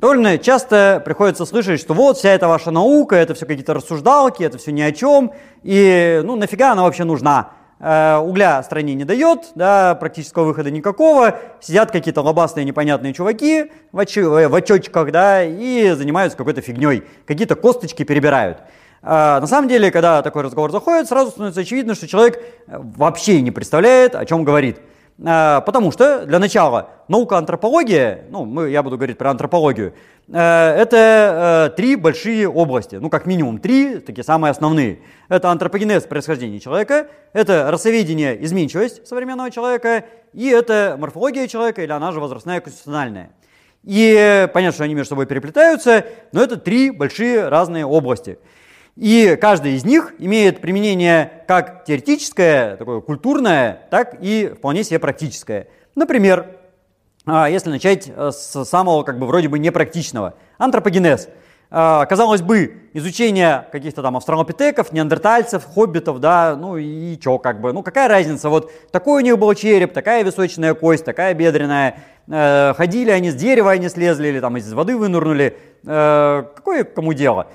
Довольно часто приходится слышать, что вот вся эта ваша наука, это все какие-то рассуждалки, это все ни о чем, и ну нафига она вообще нужна? Э, угля стране не дает, да, практического выхода никакого, сидят какие-то лобастые непонятные чуваки в, очи, э, в очочках, да, и занимаются какой-то фигней, какие-то косточки перебирают. А, на самом деле, когда такой разговор заходит, сразу становится очевидно, что человек вообще не представляет, о чем говорит. Э, потому что, для начала, наука антропология, ну, мы, я буду говорить про антропологию, э, это э, три большие области, ну, как минимум три, такие самые основные. Это антропогенез происхождения человека, это расоведение, изменчивость современного человека, и это морфология человека, или она же возрастная конституциональная. И понятно, что они между собой переплетаются, но это три большие разные области – и каждый из них имеет применение как теоретическое, такое культурное, так и вполне себе практическое. Например, а, если начать э, с самого как бы вроде бы непрактичного. Антропогенез. А, казалось бы, изучение каких-то там австралопитеков, неандертальцев, хоббитов, да, ну и чё, как бы, ну какая разница, вот такой у них был череп, такая височная кость, такая бедренная, э, ходили они с дерева, они слезли или там из воды вынырнули, э, какое кому дело?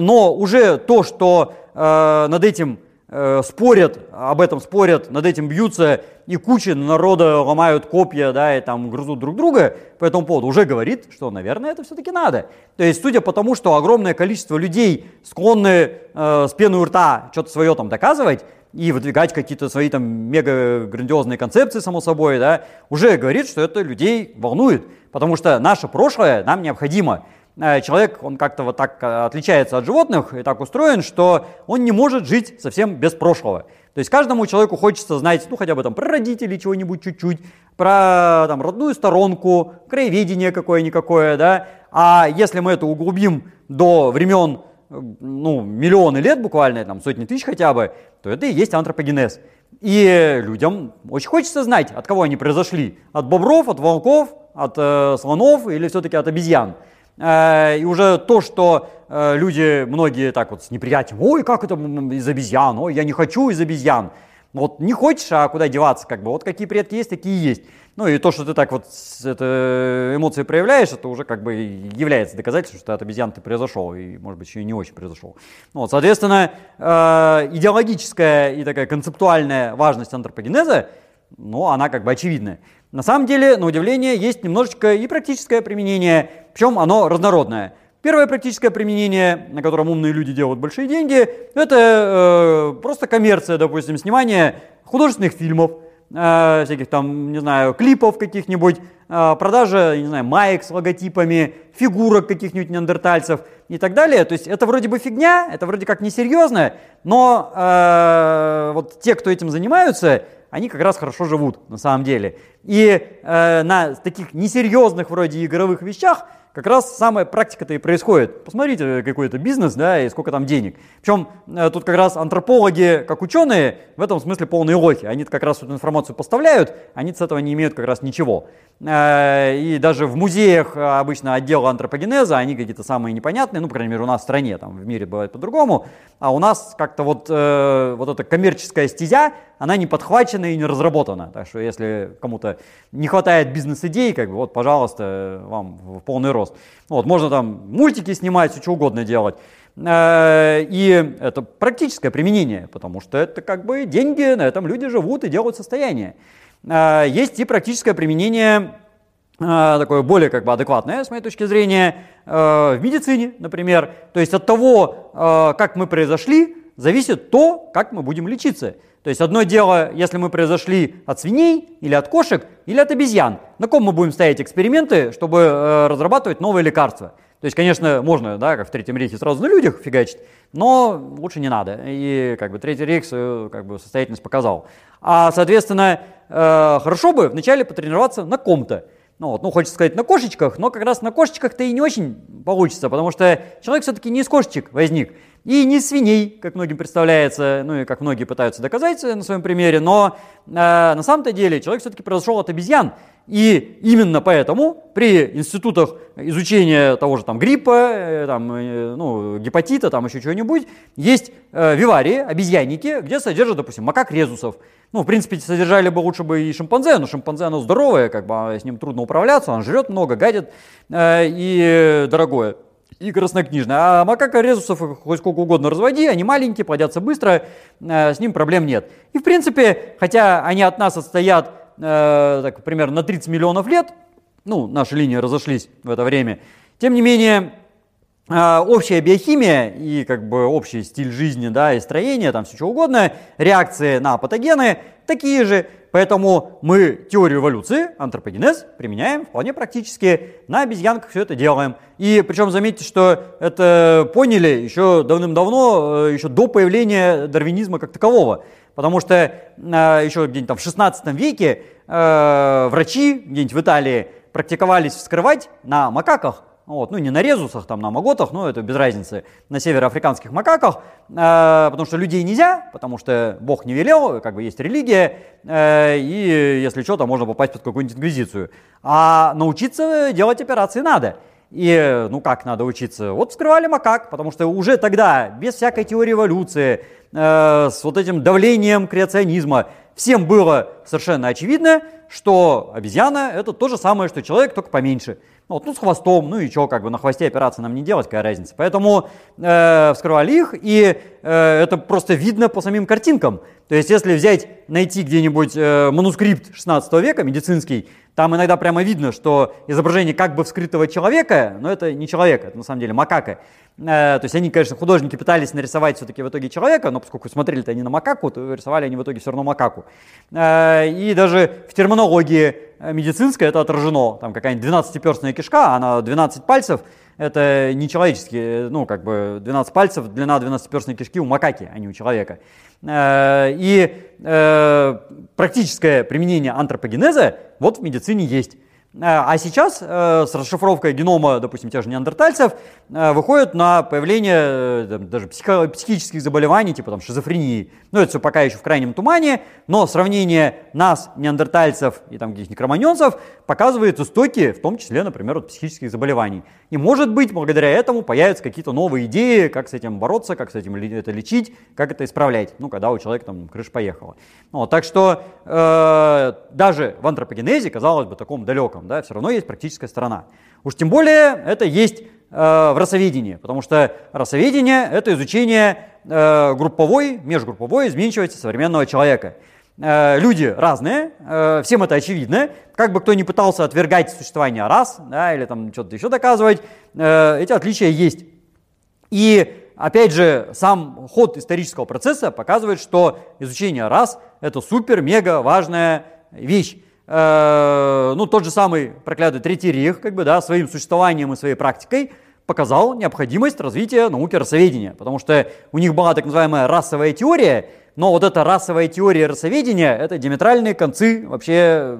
Но уже то, что э, над этим э, спорят, об этом спорят, над этим бьются, и куча народа ломают копья, да, и там грызут друг друга по этому поводу, уже говорит, что, наверное, это все-таки надо. То есть, судя по тому, что огромное количество людей склонны э, с пеной у рта что-то свое там доказывать, и выдвигать какие-то свои там мега грандиозные концепции, само собой, да, уже говорит, что это людей волнует, потому что наше прошлое нам необходимо. Э, человек, он как-то вот так э, отличается от животных и так устроен, что он не может жить совсем без прошлого. То есть каждому человеку хочется знать, ну, хотя бы там про родителей чего-нибудь чуть-чуть, про там родную сторонку, краеведение какое-никакое, да. А если мы это углубим до времен, ну, миллионы лет буквально, там, сотни тысяч хотя бы, то это и есть антропогенез. И людям очень хочется знать, от кого они произошли. От бобров, от волков, от э, слонов или все-таки от обезьян. Э, и уже то, что э, люди, многие так вот с неприятием, ой, как это из обезьян, ой, я не хочу из обезьян. Вот не хочешь, а куда деваться, как бы, вот какие предки есть, такие есть. Ну и то, что ты так вот это, эмоции проявляешь, это уже как бы является доказательством, что от обезьян ты произошел, и может быть еще и не очень произошел. Ну, вот, соответственно, э, идеологическая и такая концептуальная важность антропогенеза, ну, она как бы очевидная. На самом деле, на удивление, есть немножечко и практическое применение, причем оно разнородное. Первое практическое применение, на котором умные люди делают большие деньги, это э, просто коммерция, допустим, снимание художественных фильмов, э, всяких там, не знаю, клипов каких-нибудь, э, продажа, не знаю, маек с логотипами, фигурок каких-нибудь неандертальцев и так далее. То есть это вроде бы фигня, это вроде как несерьезно, но э, вот те, кто этим занимаются, они как раз хорошо живут на самом деле. И э, на таких несерьезных вроде игровых вещах как раз самая практика-то и происходит. Посмотрите какой-то бизнес, да, и сколько там денег. Причем э, тут как раз антропологи, как ученые, в этом смысле полные лохи. Они как раз эту информацию поставляют, они с этого не имеют как раз ничего. Э, и даже в музеях обычно отдел антропогенеза, они какие-то самые непонятные, ну, по крайней мере, у нас в стране, там в мире бывает по-другому, а у нас как-то вот, э, вот эта коммерческая стезя, она не подхвачена и не разработана. Так что если кому-то не хватает бизнес-идей, как бы вот, пожалуйста, вам в полный рост. Вот, можно там мультики снимать, все что угодно делать. Э, и это практическое применение, потому что это как бы деньги, на этом люди живут и делают состояние. Э, есть и практическое применение э, такое более как бы адекватное, с моей точки зрения, в медицине, например. То есть от того, как мы произошли, зависит то, как мы будем лечиться. То есть одно дело, если мы произошли от свиней или от кошек или от обезьян. На ком мы будем ставить эксперименты, чтобы э, разрабатывать новые лекарства? То есть, конечно, можно, да, как в Третьем рейхе, сразу на людях фигачить, но лучше не надо. И как бы Третий рейх свою как бы, состоятельность показал. А, соответственно, э, хорошо бы вначале потренироваться на ком-то. Ну, вот, ну, хочется сказать на кошечках, но как раз на кошечках-то и не очень получится, потому что человек все-таки не из кошечек возник. И не свиней, как многим представляется, ну и как многие пытаются доказать на своем примере, но э, на самом-то деле человек все-таки произошел от обезьян. И именно поэтому при институтах изучения того же там гриппа, э, там, э, ну, гепатита, там еще чего-нибудь, есть э, виварии, обезьянники, где содержат, допустим, макак резусов. Ну, в принципе, содержали бы лучше бы и шимпанзе, но шимпанзе, оно здоровое, как бы а с ним трудно управляться, он жрет много, гадит э, и дорогое и краснокнижная. А макака резусов хоть сколько угодно разводи, они маленькие, плодятся быстро, э, с ним проблем нет. И в принципе, хотя они от нас отстоят э, так, примерно на 30 миллионов лет, ну, наши линии разошлись в это время, тем не менее, общая биохимия и как бы общий стиль жизни, да, и строение, там все что угодно, реакции на патогены такие же, Поэтому мы теорию эволюции, антропогенез, применяем вполне практически. На обезьянках все это делаем. И причем заметьте, что это поняли еще давным-давно, э, еще до появления дарвинизма как такового. Потому что э, еще где-нибудь там в 16 веке э, врачи где-нибудь в Италии практиковались вскрывать на макаках вот, ну, не на резусах, там, на маготах, но это без разницы, на североафриканских макаках, э, потому что людей нельзя, потому что Бог не велел, как бы есть религия, э, и если что, то можно попасть под какую-нибудь инквизицию. А научиться делать операции надо. И, ну как надо учиться? Вот вскрывали макак, потому что уже тогда, без всякой теории эволюции, э, с вот этим давлением креационизма, всем было совершенно очевидно, что обезьяна это то же самое, что человек, только поменьше. Ну, вот, ну, с хвостом, ну и что, как бы на хвосте операции нам не делать, какая разница. Поэтому э, вскрывали их, и э, это просто видно по самим картинкам. То есть, если взять, найти где-нибудь э, манускрипт 16 века, медицинский, там иногда прямо видно, что изображение как бы вскрытого человека, но это не человек, это на самом деле макака. Э, то есть они, конечно, художники пытались нарисовать все-таки в итоге человека, но поскольку смотрели-то они на макаку, то рисовали они в итоге все равно макаку. Э, и даже в терминологии медицинской это отражено. Там какая-нибудь 12-перстная кишка, она 12 пальцев, это не человеческие, ну, как бы 12 пальцев, длина 12-перстной кишки у макаки, а не у человека. Э, и э, практическое применение антропогенеза вот в медицине есть. Э, а сейчас э, с расшифровкой генома, допустим, тех же неандертальцев, э, выходит на появление даже психических заболеваний, типа там шизофрении. Ну, это все пока еще в крайнем тумане, но сравнение нас, неандертальцев и там каких-нибудь кроманьонцев показывает истоки, в том числе, например, от психических заболеваний. И может быть, благодаря этому появятся какие-то новые идеи, как с этим бороться, как с этим это лечить, как это исправлять, ну, когда у человека там крыша поехала. Ну, так что э, даже в антропогенезе, казалось бы, таком далеком, да, все равно есть практическая сторона. Уж тем более это есть э, в расоведении, потому что расоведение – это изучение э, групповой, межгрупповой изменчивости современного человека. Э, люди разные, всем это очевидно. Как бы кто ни пытался отвергать существование рас да, или там что-то еще доказывать, эти отличия есть. И опять же, сам ход исторического процесса показывает, что изучение рас – это супер-мега важная вещь. Э, ну, тот же самый проклятый Третий Рейх, как бы, да, своим существованием и своей практикой показал необходимость развития науки расоведения, потому что у них была так называемая расовая теория, но вот эта расовая теория расоведения – это диаметральные концы вообще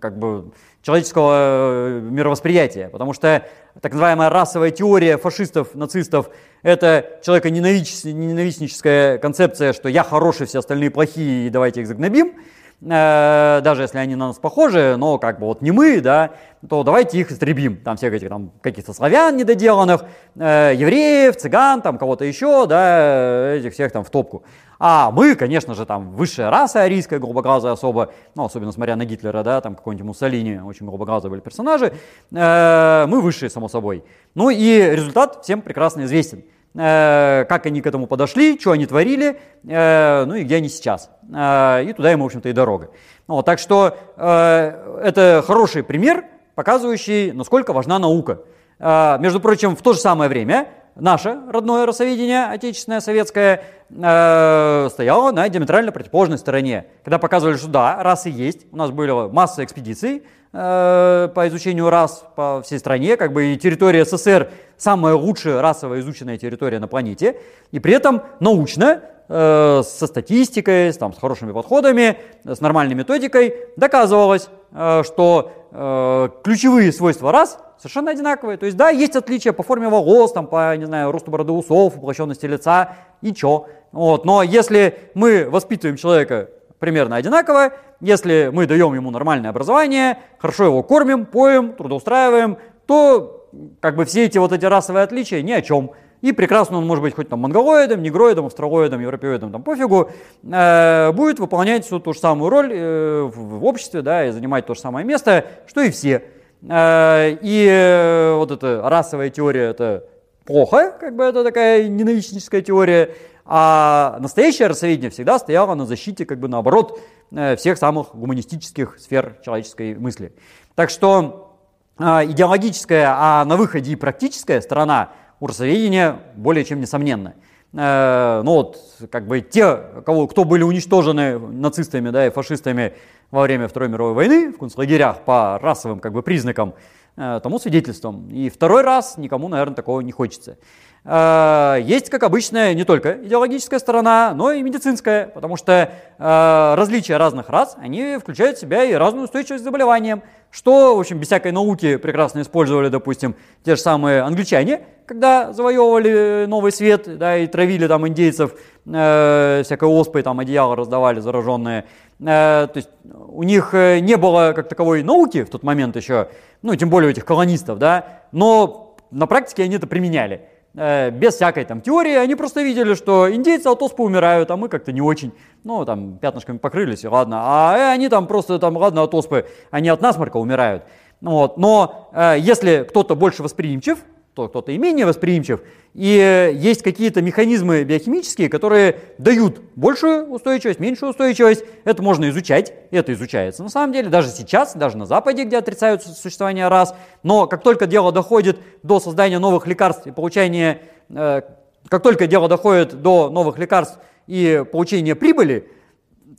как бы человеческого э, мировосприятия, потому что так называемая расовая теория фашистов, нацистов – это человеконенавистническая концепция, что я хороший, все остальные плохие, и давайте их загнобим – Э, даже если они на нас похожи, но как бы вот не мы, да, то давайте их истребим. Там всех этих там каких-то славян недоделанных, э, евреев, цыган, там кого-то еще, да, этих всех там в топку. А мы, конечно же, там высшая раса арийская, голубоглазая особо, ну, особенно смотря на Гитлера, да, там какой-нибудь Муссолини, очень голубоглазые были персонажи, э, мы высшие, само собой. Ну и результат всем прекрасно известен. Э, как они к этому подошли, что они творили, э, ну и где они сейчас. Э, и туда им, в общем-то, и дорога. Ну, так что это хороший пример, показывающий, насколько важна наука. Между прочим, в то же самое время наше родное расоведение, отечественное, советское, стояло на диаметрально противоположной стороне. Когда показывали, что да, расы есть, у нас были масса экспедиций, Э, по изучению рас по всей стране, как бы и территория СССР самая лучшая расово изученная территория на планете, и при этом научно, э, со статистикой, с, там, с хорошими подходами, с нормальной методикой доказывалось, э, что э, ключевые свойства рас совершенно одинаковые. То есть, да, есть отличия по форме волос, там, по, не знаю, росту бороды усов, уплощенности лица, и чё. Вот. Но если мы воспитываем человека примерно одинаково, если мы даем ему нормальное образование, хорошо его кормим, поем, трудоустраиваем, то как бы все эти вот эти расовые отличия ни о чем. И прекрасно он может быть хоть там монголоидом, негроидом, австралоидом, европеоидом, там пофигу, э, будет выполнять всю ту же самую роль э, в, в обществе, да, и занимать то же самое место, что и все. Э, и э, вот эта расовая теория это плохо, как бы это такая ненавистническая теория, а настоящее расоведение всегда стояло на защите, как бы наоборот, э, всех самых гуманистических сфер человеческой мысли. Так что идеологическая, а на выходе и практическая сторона урсоведения более чем несомненно. Э, ну вот, как бы те, кого, кто были уничтожены нацистами да, и фашистами во время Второй мировой войны в концлагерях по расовым как бы, признакам, э, тому свидетельством. И второй раз никому, наверное, такого не хочется. Э, есть, как обычно, не только идеологическая сторона, но и медицинская, потому что различия разных рас, они включают в себя и разную устойчивость к заболеваниям, что, в общем, без всякой науки прекрасно использовали, допустим, те же самые англичане, когда завоевывали Новый Свет, да, и травили там индейцев э, всякой оспой, там одеяло раздавали зараженные. Э, то есть у них э, не было как таковой науки в тот момент еще, ну, тем более у этих колонистов, да, но на практике они это применяли. Э, без всякой там теории, они просто видели, что индейцы от оспы умирают, а мы как-то не очень. Ну, там, пятнышками покрылись, ладно. А э, они там просто, там, ладно, от оспы, они от насморка умирают. Вот. Но э, если кто-то больше восприимчив, кто-то и менее восприимчив. И есть какие-то механизмы биохимические, которые дают большую устойчивость, меньшую устойчивость. Это можно изучать, это изучается на самом деле, даже сейчас, даже на Западе, где отрицают существование раз. Но как только дело доходит до создания новых лекарств и получения, э, как только дело доходит до новых лекарств и получения прибыли,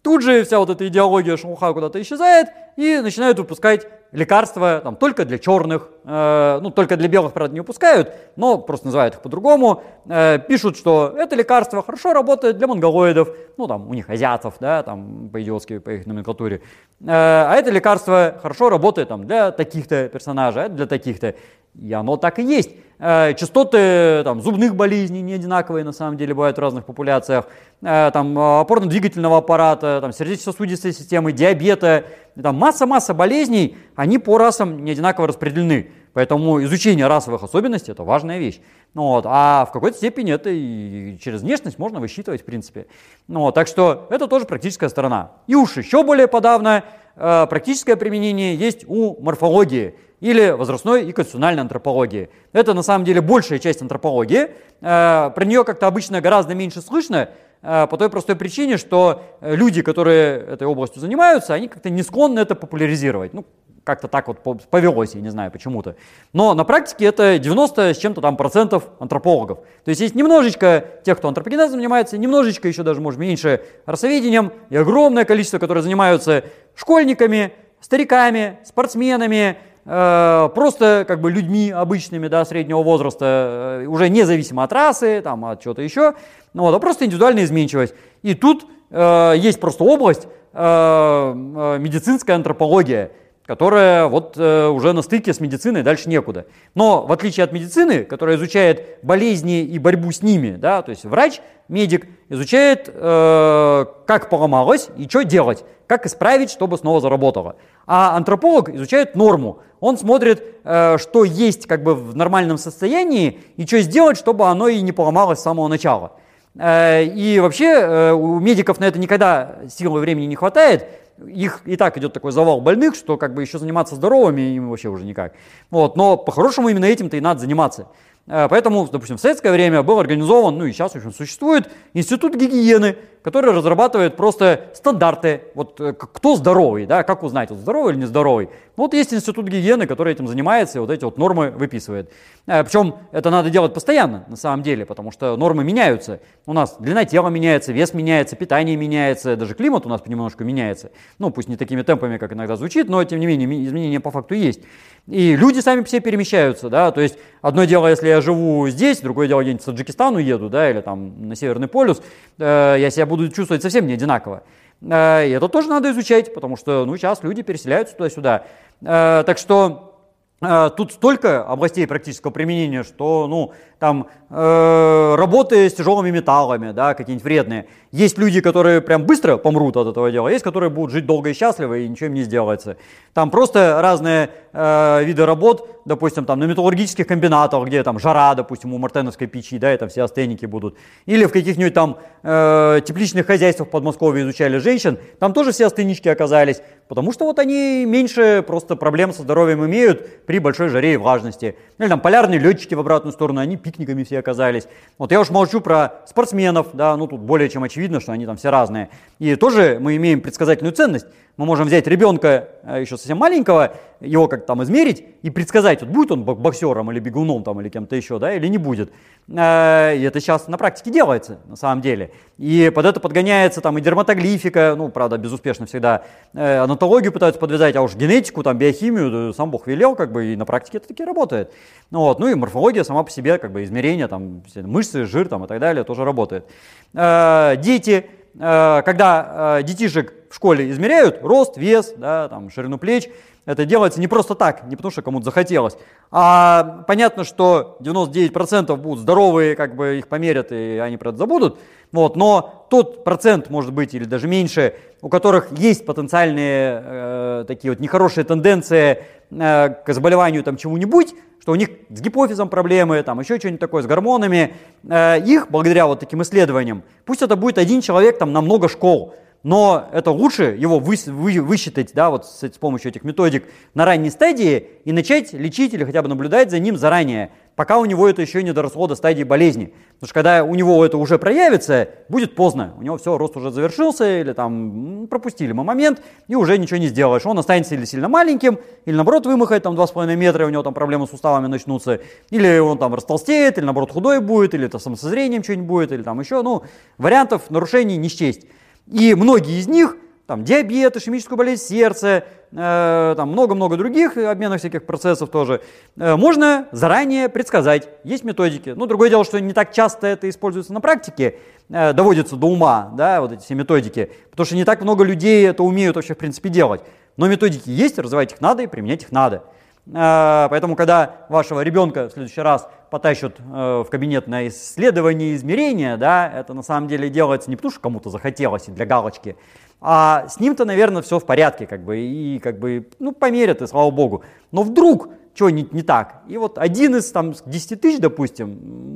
Тут же вся вот эта идеология шелуха куда-то исчезает и начинают выпускать лекарства там, только для черных, э, ну только для белых, правда, не выпускают, но просто называют их по-другому. Э, пишут, что это лекарство хорошо работает для монголоидов, ну там у них азиатов, да, там по-идиотски по их номенклатуре. Э, а это лекарство хорошо работает там для таких-то персонажей, а для таких-то. И оно так и есть. Э, частоты там, зубных болезней не одинаковые на самом деле бывают в разных популяциях. Э, там, опорно-двигательного аппарата, там, сердечно-сосудистой системы, диабета. Там масса-масса болезней, они по расам не одинаково распределены. Поэтому изучение расовых особенностей – это важная вещь. Ну, вот, а в какой-то степени это и через внешность можно высчитывать, в принципе. Ну, вот, так что это тоже практическая сторона. И уж еще более подавно, э, практическое применение есть у морфологии или возрастной и конституциональной антропологии. Это на самом деле большая часть антропологии. Э, про нее как-то обычно гораздо меньше слышно, э, по той простой причине, что люди, которые этой областью занимаются, они как-то не склонны это популяризировать. Ну, как-то так вот повелось, я не знаю почему-то. Но на практике это 90 с чем-то там процентов антропологов. То есть есть немножечко тех, кто антропогенезом занимается, немножечко еще даже, может, меньше расоведением, и огромное количество, которые занимаются школьниками, стариками, спортсменами, Э, просто как бы людьми обычными, да, среднего возраста, э, уже независимо от расы, там, от чего-то еще, ну, вот, а просто индивидуальная изменчивость. И тут э, есть просто область э, медицинская антропология, которая вот э, уже на стыке с медициной, дальше некуда. Но в отличие от медицины, которая изучает болезни и борьбу с ними, да, то есть врач, медик изучает, э, как поломалось и что делать, как исправить, чтобы снова заработало. А антрополог изучает норму. Он смотрит, э, что есть как бы в нормальном состоянии и что сделать, чтобы оно и не поломалось с самого начала. Э, и вообще э, у медиков на это никогда силы времени не хватает, их и так идет такой завал больных, что как бы еще заниматься здоровыми им вообще уже никак. Вот, но по-хорошему именно этим-то и надо заниматься. Э, поэтому, допустим, в советское время был организован, ну и сейчас, в общем, существует институт гигиены, который разрабатывает просто стандарты, вот э, кто здоровый, да, как узнать, вот здоровый или нездоровый. Ну, вот есть институт гигиены, который этим занимается и вот эти вот нормы выписывает. Э, Причем это надо делать постоянно, на самом деле, потому что нормы меняются. У нас длина тела меняется, вес меняется, питание меняется, даже климат у нас понемножку меняется. Ну, пусть не такими темпами, как иногда звучит, но тем не менее изменения по факту есть. И люди сами все перемещаются, да, то есть одно дело, если я живу здесь, другое дело, где-нибудь в Таджикистан уеду, да, или там на Северный полюс, э, я себя буду чувствовать совсем не одинаково. Э, и это тоже надо изучать, потому что ну, сейчас люди переселяются туда-сюда. Э, так что э, Тут столько областей практического применения, что ну, там э, работы с тяжелыми металлами, да, какие-нибудь вредные. Есть люди, которые прям быстро помрут от этого дела, есть, которые будут жить долго и счастливо, и ничего им не сделается. Там просто разные э, виды работ, допустим, там на металлургических комбинатах, где там жара, допустим, у мартеновской печи, да, и там все астеники будут. Или в каких-нибудь там э, тепличных хозяйствах в Подмосковье изучали женщин, там тоже все астенички оказались, потому что вот они меньше просто проблем со здоровьем имеют при большой жаре и влажности. Или там полярные летчики в обратную сторону, они пикниками все оказались. Вот я уж молчу про спортсменов, да, ну тут более чем очевидно, что они там все разные. И тоже мы имеем предсказательную ценность. Мы можем взять ребенка э, еще совсем маленького, его как там измерить и предсказать, вот будет он боксером или бегуном там или кем-то еще, да, или не будет. Э, и это сейчас на практике делается, на самом деле. И под это подгоняется там и дерматоглифика, ну, правда, безуспешно всегда, э, анатологию пытаются подвязать, а уж генетику, там, биохимию, сам Бог велел, как бы, и на практике это таки работает. Ну, вот, ну и морфология сама по себе, как бы, измерения, там, мышцы, жир, там, и так далее, тоже работает. Дети, когда детишек в школе измеряют рост, вес, да, там, ширину плеч. Это делается не просто так, не потому что кому-то захотелось. А понятно, что 99% будут здоровые, как бы их померят и они про это забудут. Вот, но тот процент, может быть, или даже меньше, у которых есть потенциальные э, такие вот нехорошие тенденции э, к заболеванию там чему-нибудь, что у них с гипофизом проблемы, там еще что-нибудь такое, с гормонами, э, их, благодаря вот таким исследованиям, пусть это будет один человек там на много школ, но это лучше его вы, вы, высчитать да, вот с, с помощью этих методик на ранней стадии и начать лечить или хотя бы наблюдать за ним заранее, пока у него это еще не доросло до стадии болезни. Потому что когда у него это уже проявится, будет поздно. У него все, рост уже завершился, или там пропустили мы момент, и уже ничего не сделаешь. Он останется или сильно маленьким, или наоборот вымахает там 2,5 метра, у него там проблемы с суставами начнутся, или он там растолстеет, или наоборот худой будет, или это со зрением что-нибудь будет, или там еще, ну, вариантов нарушений не счесть. И многие из них, там, диабет, ишемическую болезнь сердца, там много-много других обменных всяких процессов тоже, э, можно заранее предсказать. Есть методики. Но другое дело, что не так часто это используется на практике, э, доводится до ума, да, вот эти все методики, потому что не так много людей это умеют вообще в принципе делать. Но методики есть, развивать их надо и применять их надо. Э, поэтому, когда вашего ребенка в следующий раз потащат э, в кабинет на исследование измерения, да, это на самом деле делается не потому, что кому-то захотелось и для галочки, а с ним-то, наверное, все в порядке, как бы, и как бы, ну, померят, и слава богу. Но вдруг что не, не так, и вот один из там 10 тысяч, допустим,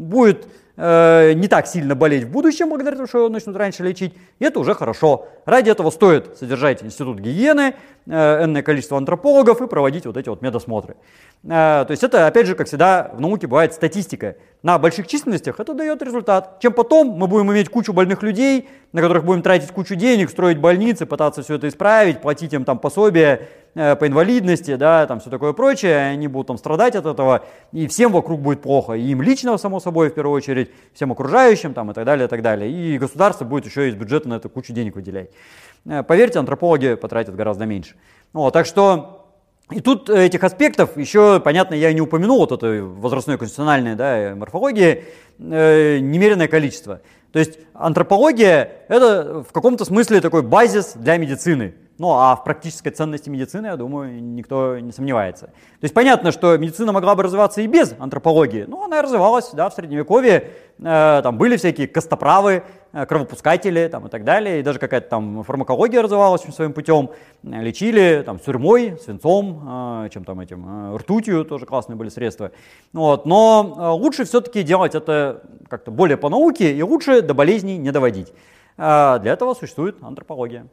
будет э, не так сильно болеть в будущем, благодаря тому, что его начнут раньше лечить, и это уже хорошо. Ради этого стоит содержать институт гигиены, э, энное количество антропологов и проводить вот эти вот медосмотры. Э, то есть это, опять же, как всегда, в науке бывает статистика. На больших численностях это дает результат. Чем потом мы будем иметь кучу больных людей, на которых будем тратить кучу денег, строить больницы, пытаться все это исправить, платить им там пособия э, по инвалидности, да, там все такое прочее, они будут там страдать от этого, и всем вокруг будет плохо, и им лично, само собой, в первую очередь, всем окружающим там и так далее, и так далее. И государство будет еще из бюджета на это кучу денег выделять. Э, поверьте, антропологи потратят гораздо меньше. Вот, так что и тут этих аспектов еще, понятно, я не упомянул, вот этой возрастной конституциональной да, морфологии, э, немеренное количество. То есть антропология – это в каком-то смысле такой базис для медицины. Ну а в практической ценности медицины, я думаю, никто не сомневается. То есть понятно, что медицина могла бы развиваться и без антропологии, но она развивалась да, в Средневековье. Э, там были всякие костоправы, э, кровопускатели там, и так далее. И даже какая-то там фармакология развивалась своим путем. Лечили там сурьмой, свинцом, э, чем там этим, э, ртутью тоже классные были средства. Вот. Но э, лучше все-таки делать это как-то более по науке и лучше до болезней не доводить. Э, для этого существует антропология.